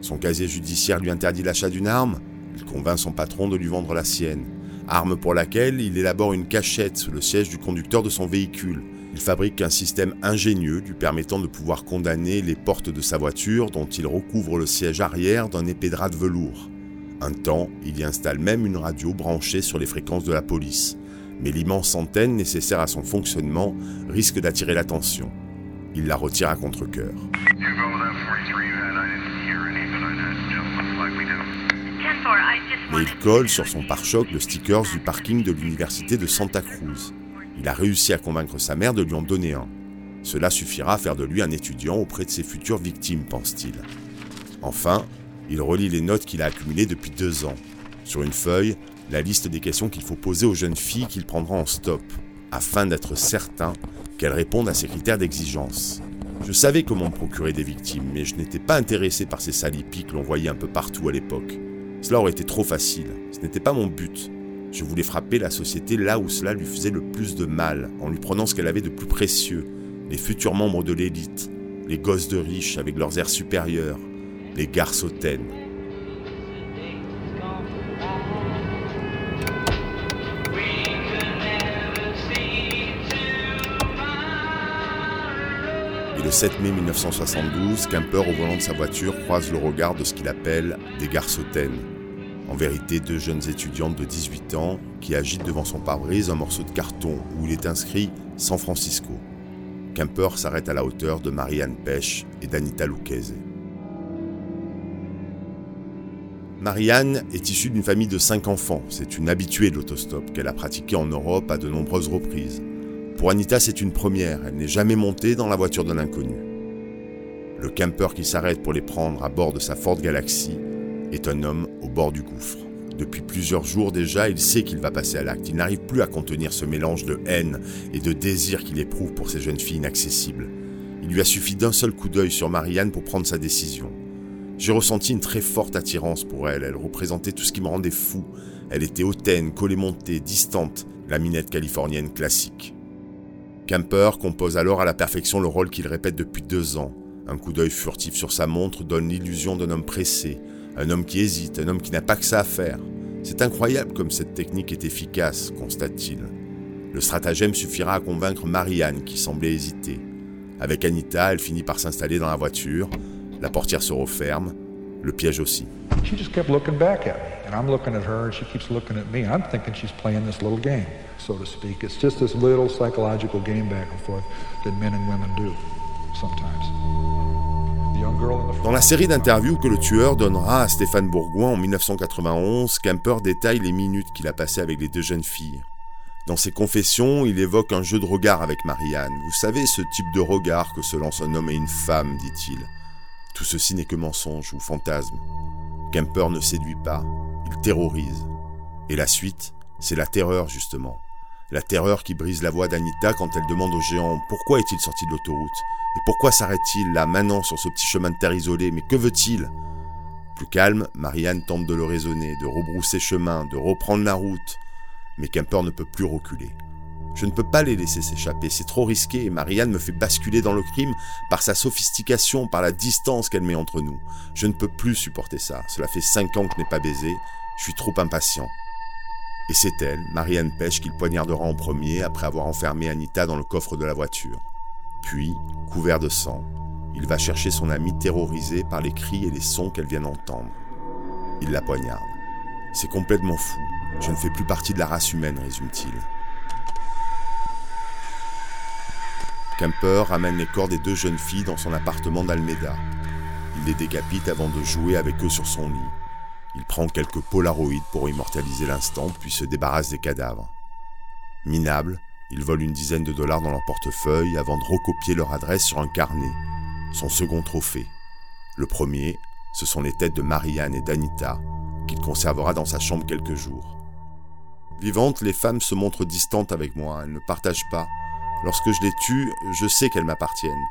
Son casier judiciaire lui interdit l'achat d'une arme, il convainc son patron de lui vendre la sienne, arme pour laquelle il élabore une cachette sous le siège du conducteur de son véhicule. Il fabrique un système ingénieux lui permettant de pouvoir condamner les portes de sa voiture dont il recouvre le siège arrière d'un épais de velours. Un temps, il y installe même une radio branchée sur les fréquences de la police. Mais l'immense antenne nécessaire à son fonctionnement risque d'attirer l'attention. Il la retire à contre-coeur. Mais il colle sur son pare-choc le sticker du parking de l'université de Santa Cruz. Il a réussi à convaincre sa mère de lui en donner un. Cela suffira à faire de lui un étudiant auprès de ses futures victimes, pense-t-il. Enfin, il relit les notes qu'il a accumulées depuis deux ans. Sur une feuille, la liste des questions qu'il faut poser aux jeunes filles qu'il prendra en stop, afin d'être certain qu'elles répondent à ses critères d'exigence. Je savais comment procurer des victimes, mais je n'étais pas intéressé par ces salipis que l'on voyait un peu partout à l'époque. Cela aurait été trop facile. Ce n'était pas mon but. Je voulais frapper la société là où cela lui faisait le plus de mal, en lui prenant ce qu'elle avait de plus précieux, les futurs membres de l'élite, les gosses de riches avec leurs airs supérieurs, les garçotaines. Le 7 mai 1972, Kemper, au volant de sa voiture, croise le regard de ce qu'il appelle des garçotaines. En vérité, deux jeunes étudiantes de 18 ans qui agitent devant son pare-brise un morceau de carton où il est inscrit San Francisco. Kemper s'arrête à la hauteur de Marianne Pêche et d'Anita Lucchese. Marianne est issue d'une famille de cinq enfants. C'est une habituée de l'autostop qu'elle a pratiqué en Europe à de nombreuses reprises. Pour Anita, c'est une première. Elle n'est jamais montée dans la voiture d'un inconnu. Le camper qui s'arrête pour les prendre à bord de sa Ford Galaxy est un homme au bord du gouffre. Depuis plusieurs jours déjà, il sait qu'il va passer à l'acte. Il n'arrive plus à contenir ce mélange de haine et de désir qu'il éprouve pour ces jeunes filles inaccessibles. Il lui a suffi d'un seul coup d'œil sur Marianne pour prendre sa décision. J'ai ressenti une très forte attirance pour elle. Elle représentait tout ce qui me rendait fou. Elle était hautaine, collée montée, distante, la minette californienne classique. Kemper compose alors à la perfection le rôle qu'il répète depuis deux ans. Un coup d'œil furtif sur sa montre donne l'illusion d'un homme pressé, un homme qui hésite, un homme qui n'a pas que ça à faire. C'est incroyable comme cette technique est efficace, constate-t-il. Le stratagème suffira à convaincre Marianne qui semblait hésiter. Avec Anita, elle finit par s'installer dans la voiture, la portière se referme, le piège aussi. And I'm looking at her, and she keeps looking at me. I'm thinking she's playing this little game. so to speak. It's just this little psychological game back and forth that men and women do sometimes. Dans la série d'interviews que le tueur donnera à Stéphane Bourgoin en 1991, Kemper détaille les minutes qu'il a passées avec les deux jeunes filles. Dans ses confessions, il évoque un jeu de regard avec Marianne. Vous savez, ce type de regard que se lance un homme et une femme, dit-il. Tout ceci n'est que mensonge ou fantasme. Kemper ne séduit pas, il terrorise. Et la suite, c'est la terreur justement. La terreur qui brise la voix d'Anita quand elle demande au géant pourquoi est-il sorti de l'autoroute? Et pourquoi s'arrête-t-il là maintenant sur ce petit chemin de terre isolé? Mais que veut-il? Plus calme, Marianne tente de le raisonner, de rebrousser chemin, de reprendre la route. Mais Kemper ne peut plus reculer. Je ne peux pas les laisser s'échapper, c'est trop risqué et Marianne me fait basculer dans le crime par sa sophistication, par la distance qu'elle met entre nous. Je ne peux plus supporter ça. Cela fait cinq ans que je n'ai pas baisé. Je suis trop impatient. Et c'est elle, Marianne Pêche, qu'il poignardera en premier après avoir enfermé Anita dans le coffre de la voiture. Puis, couvert de sang, il va chercher son amie terrorisée par les cris et les sons qu'elle vient d'entendre. Il la poignarde. C'est complètement fou. Je ne fais plus partie de la race humaine, résume-t-il. Kemper ramène les corps des deux jeunes filles dans son appartement d'Almeda. Il les décapite avant de jouer avec eux sur son lit. Il prend quelques polaroïdes pour immortaliser l'instant, puis se débarrasse des cadavres. Minable, il vole une dizaine de dollars dans leur portefeuille avant de recopier leur adresse sur un carnet, son second trophée. Le premier, ce sont les têtes de Marianne et d'Anita, qu'il conservera dans sa chambre quelques jours. Vivantes, les femmes se montrent distantes avec moi, elles ne partagent pas. Lorsque je les tue, je sais qu'elles m'appartiennent.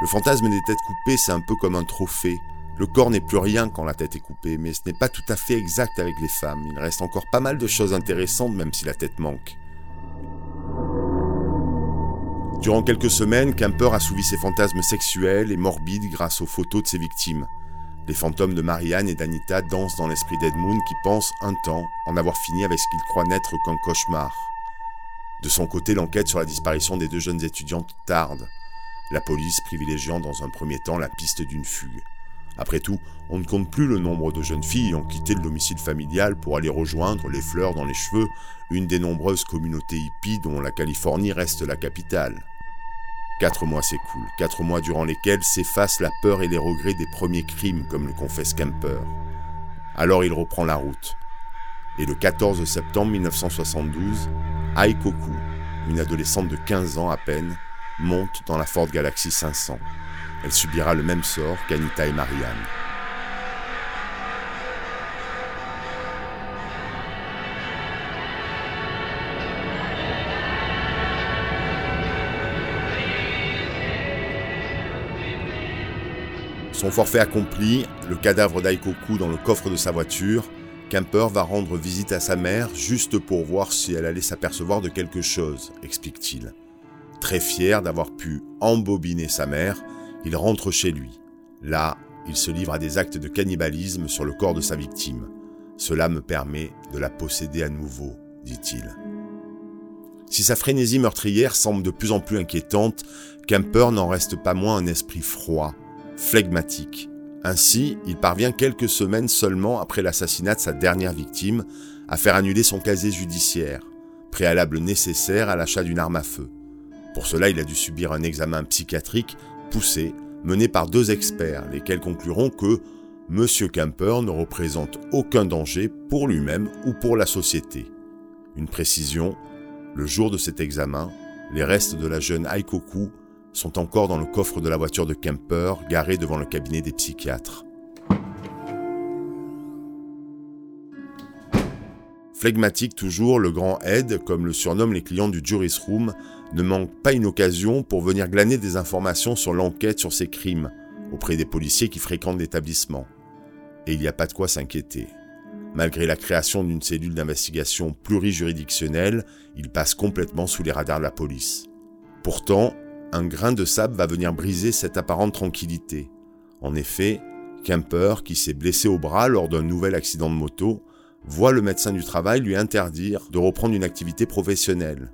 Le fantasme des têtes coupées, c'est un peu comme un trophée, le corps n'est plus rien quand la tête est coupée, mais ce n'est pas tout à fait exact avec les femmes. Il reste encore pas mal de choses intéressantes même si la tête manque. Durant quelques semaines, Kemper assouvit ses fantasmes sexuels et morbides grâce aux photos de ses victimes. Les fantômes de Marianne et d'Anita dansent dans l'esprit d'Edmund qui pense un temps en avoir fini avec ce qu'il croit n'être qu'un cauchemar. De son côté, l'enquête sur la disparition des deux jeunes étudiantes tarde, la police privilégiant dans un premier temps la piste d'une fugue. Après tout, on ne compte plus le nombre de jeunes filles ayant quitté le domicile familial pour aller rejoindre, les fleurs dans les cheveux, une des nombreuses communautés hippies dont la Californie reste la capitale. Quatre mois s'écoulent, quatre mois durant lesquels s'effacent la peur et les regrets des premiers crimes, comme le confesse Kemper. Alors il reprend la route. Et le 14 septembre 1972, Aikoku, une adolescente de 15 ans à peine, monte dans la Ford Galaxy 500. Elle subira le même sort qu'Anita et Marianne. Son forfait accompli, le cadavre d'Aikoku dans le coffre de sa voiture, Kemper va rendre visite à sa mère juste pour voir si elle allait s'apercevoir de quelque chose, explique-t-il. Très fier d'avoir pu embobiner sa mère, il rentre chez lui. Là, il se livre à des actes de cannibalisme sur le corps de sa victime. Cela me permet de la posséder à nouveau, dit-il. Si sa frénésie meurtrière semble de plus en plus inquiétante, Kemper n'en reste pas moins un esprit froid, flegmatique. Ainsi, il parvient quelques semaines seulement après l'assassinat de sa dernière victime à faire annuler son casier judiciaire, préalable nécessaire à l'achat d'une arme à feu. Pour cela, il a dû subir un examen psychiatrique poussé, mené par deux experts, lesquels concluront que M. Kemper ne représente aucun danger pour lui-même ou pour la société. Une précision, le jour de cet examen, les restes de la jeune Aikoku sont encore dans le coffre de la voiture de Kemper garée devant le cabinet des psychiatres. Flegmatique toujours, le grand Ed, comme le surnomment les clients du Juris Room, ne manque pas une occasion pour venir glaner des informations sur l'enquête sur ces crimes auprès des policiers qui fréquentent l'établissement. Et il n'y a pas de quoi s'inquiéter. Malgré la création d'une cellule d'investigation plurijuridictionnelle, il passe complètement sous les radars de la police. Pourtant, un grain de sable va venir briser cette apparente tranquillité. En effet, Kemper, qui s'est blessé au bras lors d'un nouvel accident de moto, voit le médecin du travail lui interdire de reprendre une activité professionnelle.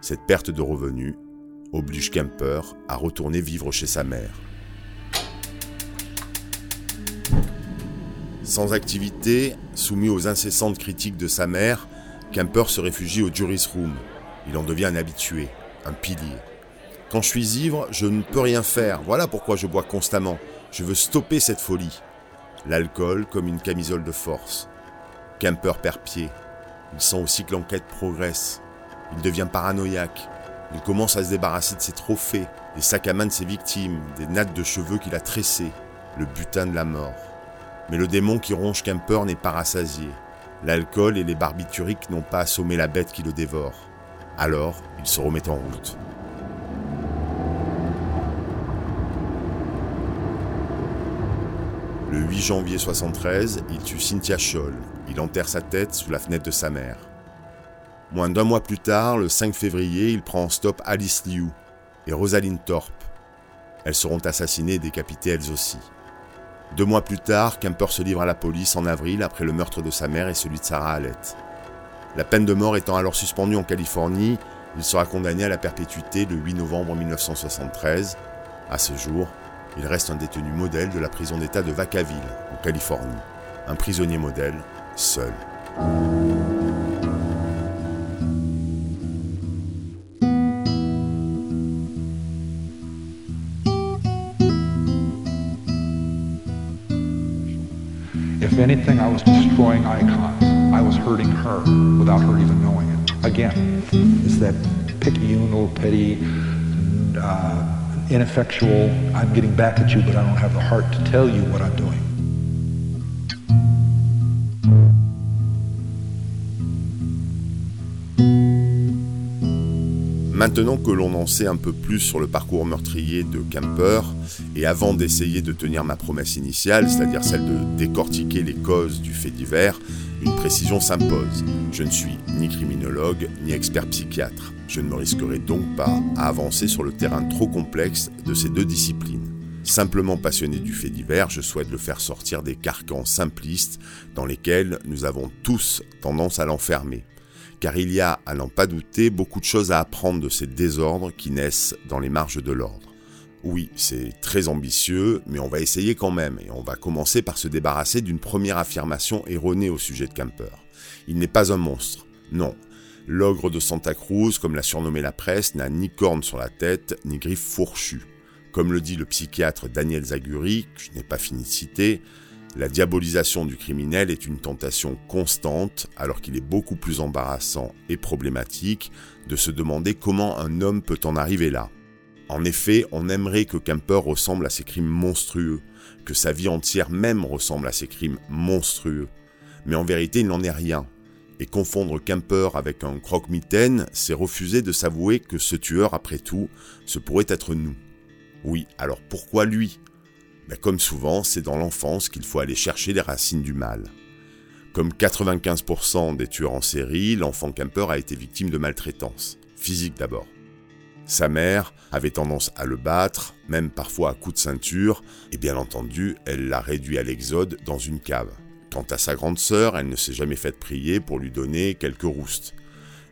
Cette perte de revenus oblige Kemper à retourner vivre chez sa mère. Sans activité, soumis aux incessantes critiques de sa mère, Kemper se réfugie au Juris Room. Il en devient un habitué, un pilier. Quand je suis ivre, je ne peux rien faire. Voilà pourquoi je bois constamment. Je veux stopper cette folie. L'alcool comme une camisole de force. Kemper perd pied. Il sent aussi que l'enquête progresse. Il devient paranoïaque. Il commence à se débarrasser de ses trophées, des sacs à main de ses victimes, des nattes de cheveux qu'il a tressées, le butin de la mort. Mais le démon qui ronge Kemper n'est pas rassasié. L'alcool et les barbituriques n'ont pas assommé la bête qui le dévore. Alors, il se remet en route. Le 8 janvier 73, il tue Cynthia Scholl. Il enterre sa tête sous la fenêtre de sa mère. Moins d'un mois plus tard, le 5 février, il prend en stop Alice Liu et Rosaline Thorpe. Elles seront assassinées et décapitées elles aussi. Deux mois plus tard, Kemper se livre à la police en avril après le meurtre de sa mère et celui de Sarah Hallett. La peine de mort étant alors suspendue en Californie, il sera condamné à la perpétuité le 8 novembre 1973. À ce jour, il reste un détenu modèle de la prison d'État de Vacaville, en Californie. Un prisonnier modèle, seul. If anything, I was destroying icons. I was hurting her without her even knowing it. Again, it's that picayune, little petty, uh, ineffectual, I'm getting back at you, but I don't have the heart to tell you what I'm doing. Maintenant que l'on en sait un peu plus sur le parcours meurtrier de Kemper, et avant d'essayer de tenir ma promesse initiale, c'est-à-dire celle de décortiquer les causes du fait divers, une précision s'impose. Je ne suis ni criminologue, ni expert psychiatre. Je ne me risquerai donc pas à avancer sur le terrain trop complexe de ces deux disciplines. Simplement passionné du fait divers, je souhaite le faire sortir des carcans simplistes dans lesquels nous avons tous tendance à l'enfermer car il y a, à n'en pas douter, beaucoup de choses à apprendre de ces désordres qui naissent dans les marges de l'ordre. Oui, c'est très ambitieux, mais on va essayer quand même, et on va commencer par se débarrasser d'une première affirmation erronée au sujet de Kemper. Il n'est pas un monstre. Non. L'ogre de Santa Cruz, comme l'a surnommé la presse, n'a ni cornes sur la tête, ni griffes fourchues. Comme le dit le psychiatre Daniel Zaguri, que je n'ai pas fini de citer, la diabolisation du criminel est une tentation constante, alors qu'il est beaucoup plus embarrassant et problématique de se demander comment un homme peut en arriver là. En effet, on aimerait que Kemper ressemble à ses crimes monstrueux, que sa vie entière même ressemble à ses crimes monstrueux. Mais en vérité, il n'en est rien. Et confondre Kemper avec un croque-mitaine, c'est refuser de s'avouer que ce tueur, après tout, ce pourrait être nous. Oui, alors pourquoi lui? Ben, Comme souvent, c'est dans l'enfance qu'il faut aller chercher les racines du mal. Comme 95% des tueurs en série, l'enfant Kemper a été victime de maltraitance, physique d'abord. Sa mère avait tendance à le battre, même parfois à coups de ceinture, et bien entendu, elle l'a réduit à l'exode dans une cave. Quant à sa grande sœur, elle ne s'est jamais faite prier pour lui donner quelques roustes.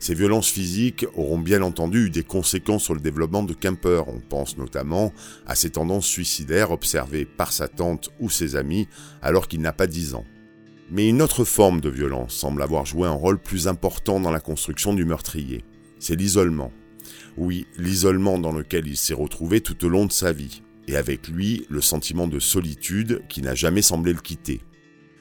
Ces violences physiques auront bien entendu eu des conséquences sur le développement de Kemper. On pense notamment à ses tendances suicidaires observées par sa tante ou ses amis alors qu'il n'a pas 10 ans. Mais une autre forme de violence semble avoir joué un rôle plus important dans la construction du meurtrier. C'est l'isolement. Oui, l'isolement dans lequel il s'est retrouvé tout au long de sa vie, et avec lui le sentiment de solitude qui n'a jamais semblé le quitter.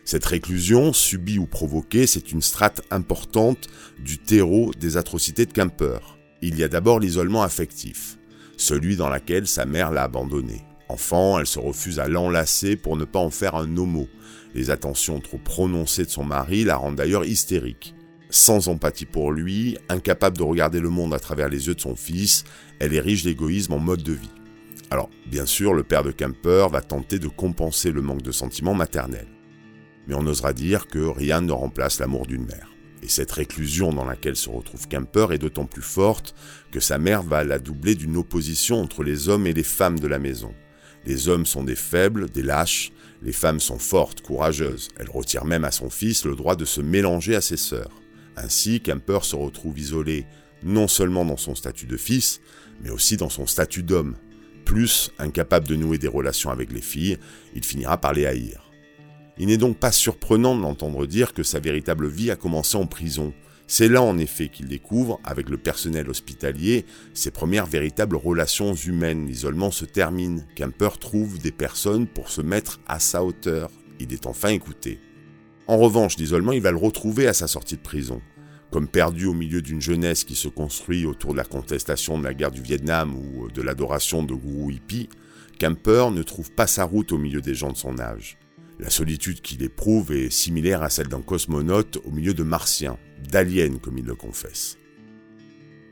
Cette réclusion, subie ou provoquée, c'est une strate importante du terreau des atrocités de Kemper. Il y a d'abord l'isolement affectif, celui dans lequel sa mère l'a abandonné. Enfant, elle se refuse à l'enlacer pour ne pas en faire un homo. Les attentions trop prononcées de son mari la rendent d'ailleurs hystérique sans empathie pour lui, incapable de regarder le monde à travers les yeux de son fils, elle érige l'égoïsme en mode de vie. Alors, bien sûr, le père de Kemper va tenter de compenser le manque de sentiments maternels. Mais on osera dire que rien ne remplace l'amour d'une mère. Et cette réclusion dans laquelle se retrouve Kemper est d'autant plus forte que sa mère va la doubler d'une opposition entre les hommes et les femmes de la maison. Les hommes sont des faibles, des lâches, les femmes sont fortes, courageuses. Elle retire même à son fils le droit de se mélanger à ses sœurs. Ainsi, Kemper se retrouve isolé non seulement dans son statut de fils, mais aussi dans son statut d'homme. Plus incapable de nouer des relations avec les filles, il finira par les haïr. Il n'est donc pas surprenant de l'entendre dire que sa véritable vie a commencé en prison. C'est là en effet qu'il découvre, avec le personnel hospitalier, ses premières véritables relations humaines. L'isolement se termine. Kemper trouve des personnes pour se mettre à sa hauteur. Il est enfin écouté. En revanche, l'isolement, il va le retrouver à sa sortie de prison. Comme perdu au milieu d'une jeunesse qui se construit autour de la contestation de la guerre du Vietnam ou de l'adoration de gourou hippie, Kemper ne trouve pas sa route au milieu des gens de son âge. La solitude qu'il éprouve est similaire à celle d'un cosmonaute au milieu de martiens, d'aliens comme il le confesse.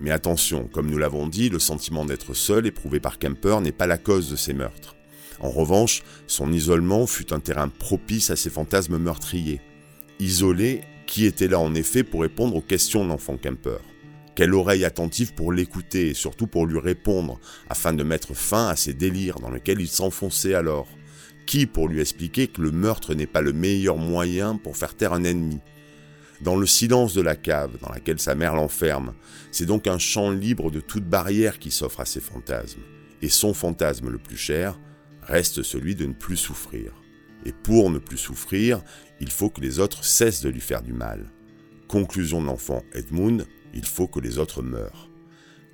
Mais attention, comme nous l'avons dit, le sentiment d'être seul éprouvé par Kemper n'est pas la cause de ses meurtres. En revanche, son isolement fut un terrain propice à ses fantasmes meurtriers. Isolé, qui était là en effet pour répondre aux questions de l'enfant Kemper? Quelle oreille attentive pour l'écouter et surtout pour lui répondre, afin de mettre fin à ses délires dans lesquels il s'enfonçait alors? Qui pour lui expliquer que le meurtre n'est pas le meilleur moyen pour faire taire un ennemi? Dans le silence de la cave dans laquelle sa mère l'enferme, c'est donc un champ libre de toute barrière qui s'offre à ses fantasmes. Et son fantasme le plus cher, reste celui de ne plus souffrir. Et pour ne plus souffrir, il faut que les autres cessent de lui faire du mal. Conclusion de Edmund, il faut que les autres meurent.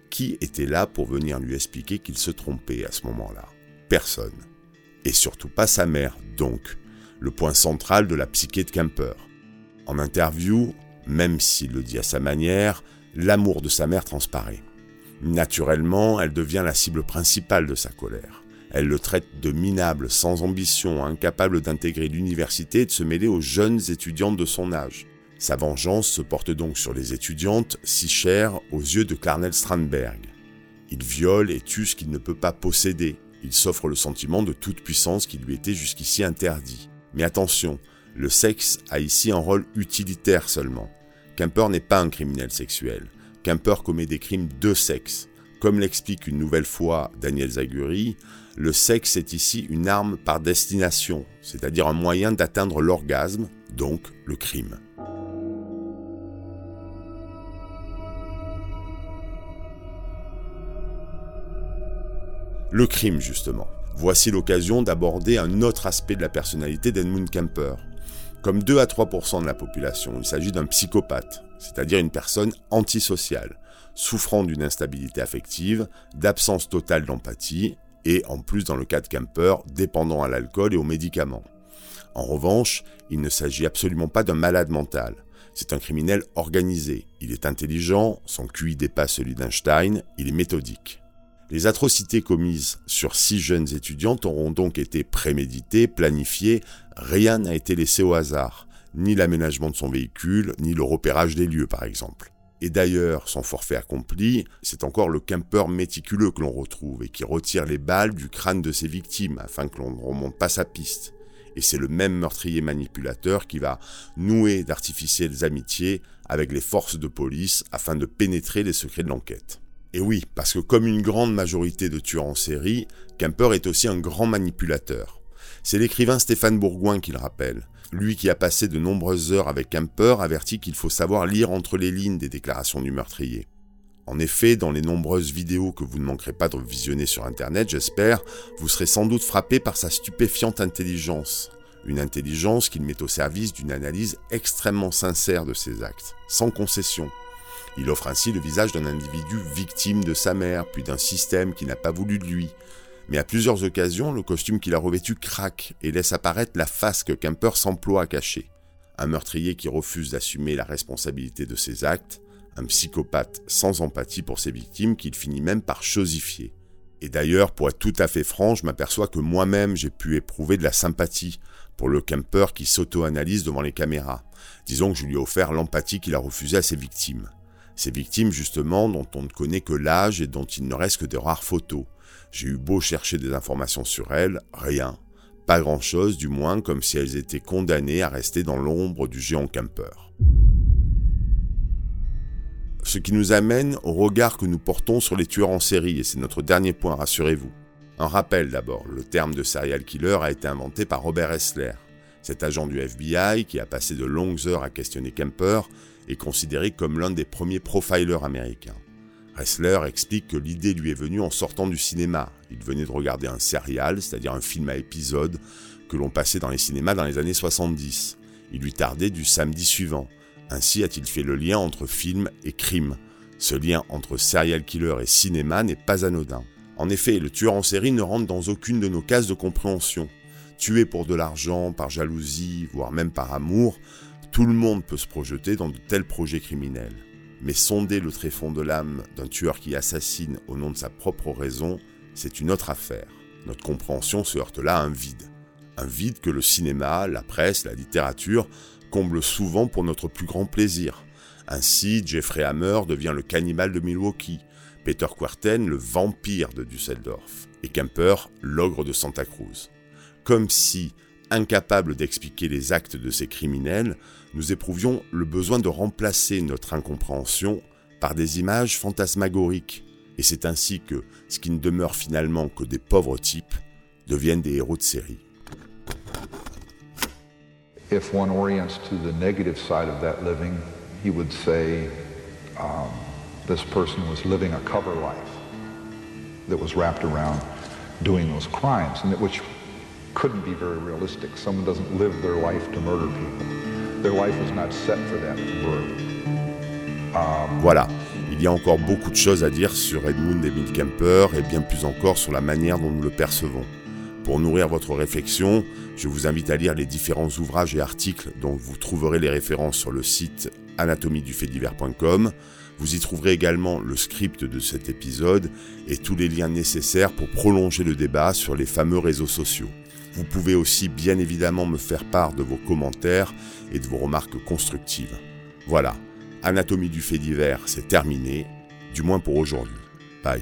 Qui était là pour venir lui expliquer qu'il se trompait à ce moment-là? Personne. Et surtout pas sa mère, donc, le point central de la psyché de Kemper. En interview, même s'il le dit à sa manière, l'amour de sa mère transparaît. Naturellement, elle devient la cible principale de sa colère. Elle le traite de minable, sans ambition, incapable d'intégrer l'université et de se mêler aux jeunes étudiantes de son âge. Sa vengeance se porte donc sur les étudiantes, si chères aux yeux de Carnel Strandberg. Il viole et tue ce qu'il ne peut pas posséder. Il s'offre le sentiment de toute puissance qui lui était jusqu'ici interdit. Mais attention, le sexe a ici un rôle utilitaire seulement. Kemper n'est pas un criminel sexuel. Kemper commet des crimes de sexe. Comme l'explique une nouvelle fois Daniel Zaguri, le sexe est ici une arme par destination, c'est-à-dire un moyen d'atteindre l'orgasme, donc le crime. Le crime, justement. Voici l'occasion d'aborder un autre aspect de la personnalité d'Edmund Kemper. Comme 2 à 3% de la population, il s'agit d'un psychopathe, c'est-à-dire une personne antisociale, souffrant d'une instabilité affective, d'absence totale d'empathie et, en plus dans le cas de Kemper, dépendant à l'alcool et aux médicaments. En revanche, il ne s'agit absolument pas d'un malade mental. C'est un criminel organisé. Il est intelligent, son QI dépasse celui d'Einstein, il est méthodique. Les atrocités commises sur six jeunes étudiantes auront donc été préméditées, planifiées, rien n'a été laissé au hasard, ni l'aménagement de son véhicule, ni le repérage des lieux par exemple. Et d'ailleurs, son forfait accompli, c'est encore le camper méticuleux que l'on retrouve et qui retire les balles du crâne de ses victimes afin que l'on ne remonte pas sa piste. Et c'est le même meurtrier manipulateur qui va nouer d'artificielles amitiés avec les forces de police afin de pénétrer les secrets de l'enquête. Et oui, parce que comme une grande majorité de tueurs en série, Kemper est aussi un grand manipulateur. C'est l'écrivain Stéphane Bourgoin qui le rappelle. Lui qui a passé de nombreuses heures avec Kemper avertit qu'il faut savoir lire entre les lignes des déclarations du meurtrier. En effet, dans les nombreuses vidéos que vous ne manquerez pas de visionner sur Internet, j'espère, vous serez sans doute frappé par sa stupéfiante intelligence. Une intelligence qu'il met au service d'une analyse extrêmement sincère de ses actes, sans concession, il offre ainsi le visage d'un individu victime de sa mère, puis d'un système qui n'a pas voulu de lui. Mais à plusieurs occasions, le costume qu'il a revêtu craque et laisse apparaître la face que Kemper s'emploie à cacher. Un meurtrier qui refuse d'assumer la responsabilité de ses actes, un psychopathe sans empathie pour ses victimes qu'il finit même par chosifier. Et d'ailleurs, pour être tout à fait franc, je m'aperçois que moi-même j'ai pu éprouver de la sympathie pour le Kemper qui s'auto-analyse devant les caméras. Disons que je lui ai offert l'empathie qu'il a refusée à ses victimes. Ces victimes, justement, dont on ne connaît que l'âge et dont il ne reste que de rares photos. J'ai eu beau chercher des informations sur elles, rien. Pas grand-chose, du moins comme si elles étaient condamnées à rester dans l'ombre du géant camper. Ce qui nous amène au regard que nous portons sur les tueurs en série, et c'est notre dernier point, rassurez-vous. Un rappel d'abord, le terme de serial killer a été inventé par Robert Hessler. Cet agent du FBI, qui a passé de longues heures à questionner Kemper, est considéré comme l'un des premiers profilers américains. Ressler explique que l'idée lui est venue en sortant du cinéma. Il venait de regarder un serial, c'est-à-dire un film à épisodes, que l'on passait dans les cinémas dans les années 70. Il lui tardait du samedi suivant. Ainsi a-t-il fait le lien entre film et crime. Ce lien entre serial killer et cinéma n'est pas anodin. En effet, le tueur en série ne rentre dans aucune de nos cases de compréhension. Tuer pour de l'argent, par jalousie, voire même par amour, tout le monde peut se projeter dans de tels projets criminels. Mais sonder le tréfonds de l'âme d'un tueur qui assassine au nom de sa propre raison, c'est une autre affaire. Notre compréhension se heurte là à un vide. Un vide que le cinéma, la presse, la littérature comblent souvent pour notre plus grand plaisir. Ainsi, Jeffrey Hammer devient le cannibale de Milwaukee, Peter Quarten le vampire de Düsseldorf, et Kemper l'ogre de Santa Cruz. Comme si incapables d'expliquer les actes de ces criminels, nous éprouvions le besoin de remplacer notre incompréhension par des images fantasmagoriques. Et c'est ainsi que ce qui ne demeure finalement que des pauvres types deviennent des héros de série. If one orients to the negative side of that living, he would say um, this person was living a cover life that was wrapped around doing those crimes, and which couldn't be very realistic. Someone doesn't live their life to murder people. Their life was not set for that um, voilà. Il y a encore beaucoup de choses à dire sur Edmund Emile Kemper et bien plus encore sur la manière dont nous le percevons. Pour nourrir votre réflexion, je vous invite à lire les différents ouvrages et articles dont vous trouverez les références sur le site anatomiedufaitdivers.com. Vous y trouverez également le script de cet épisode et tous les liens nécessaires pour prolonger le débat sur les fameux réseaux sociaux. Vous pouvez aussi bien évidemment me faire part de vos commentaires et de vos remarques constructives. Voilà, Anatomie du fait divers, c'est terminé, du moins pour aujourd'hui. Bye.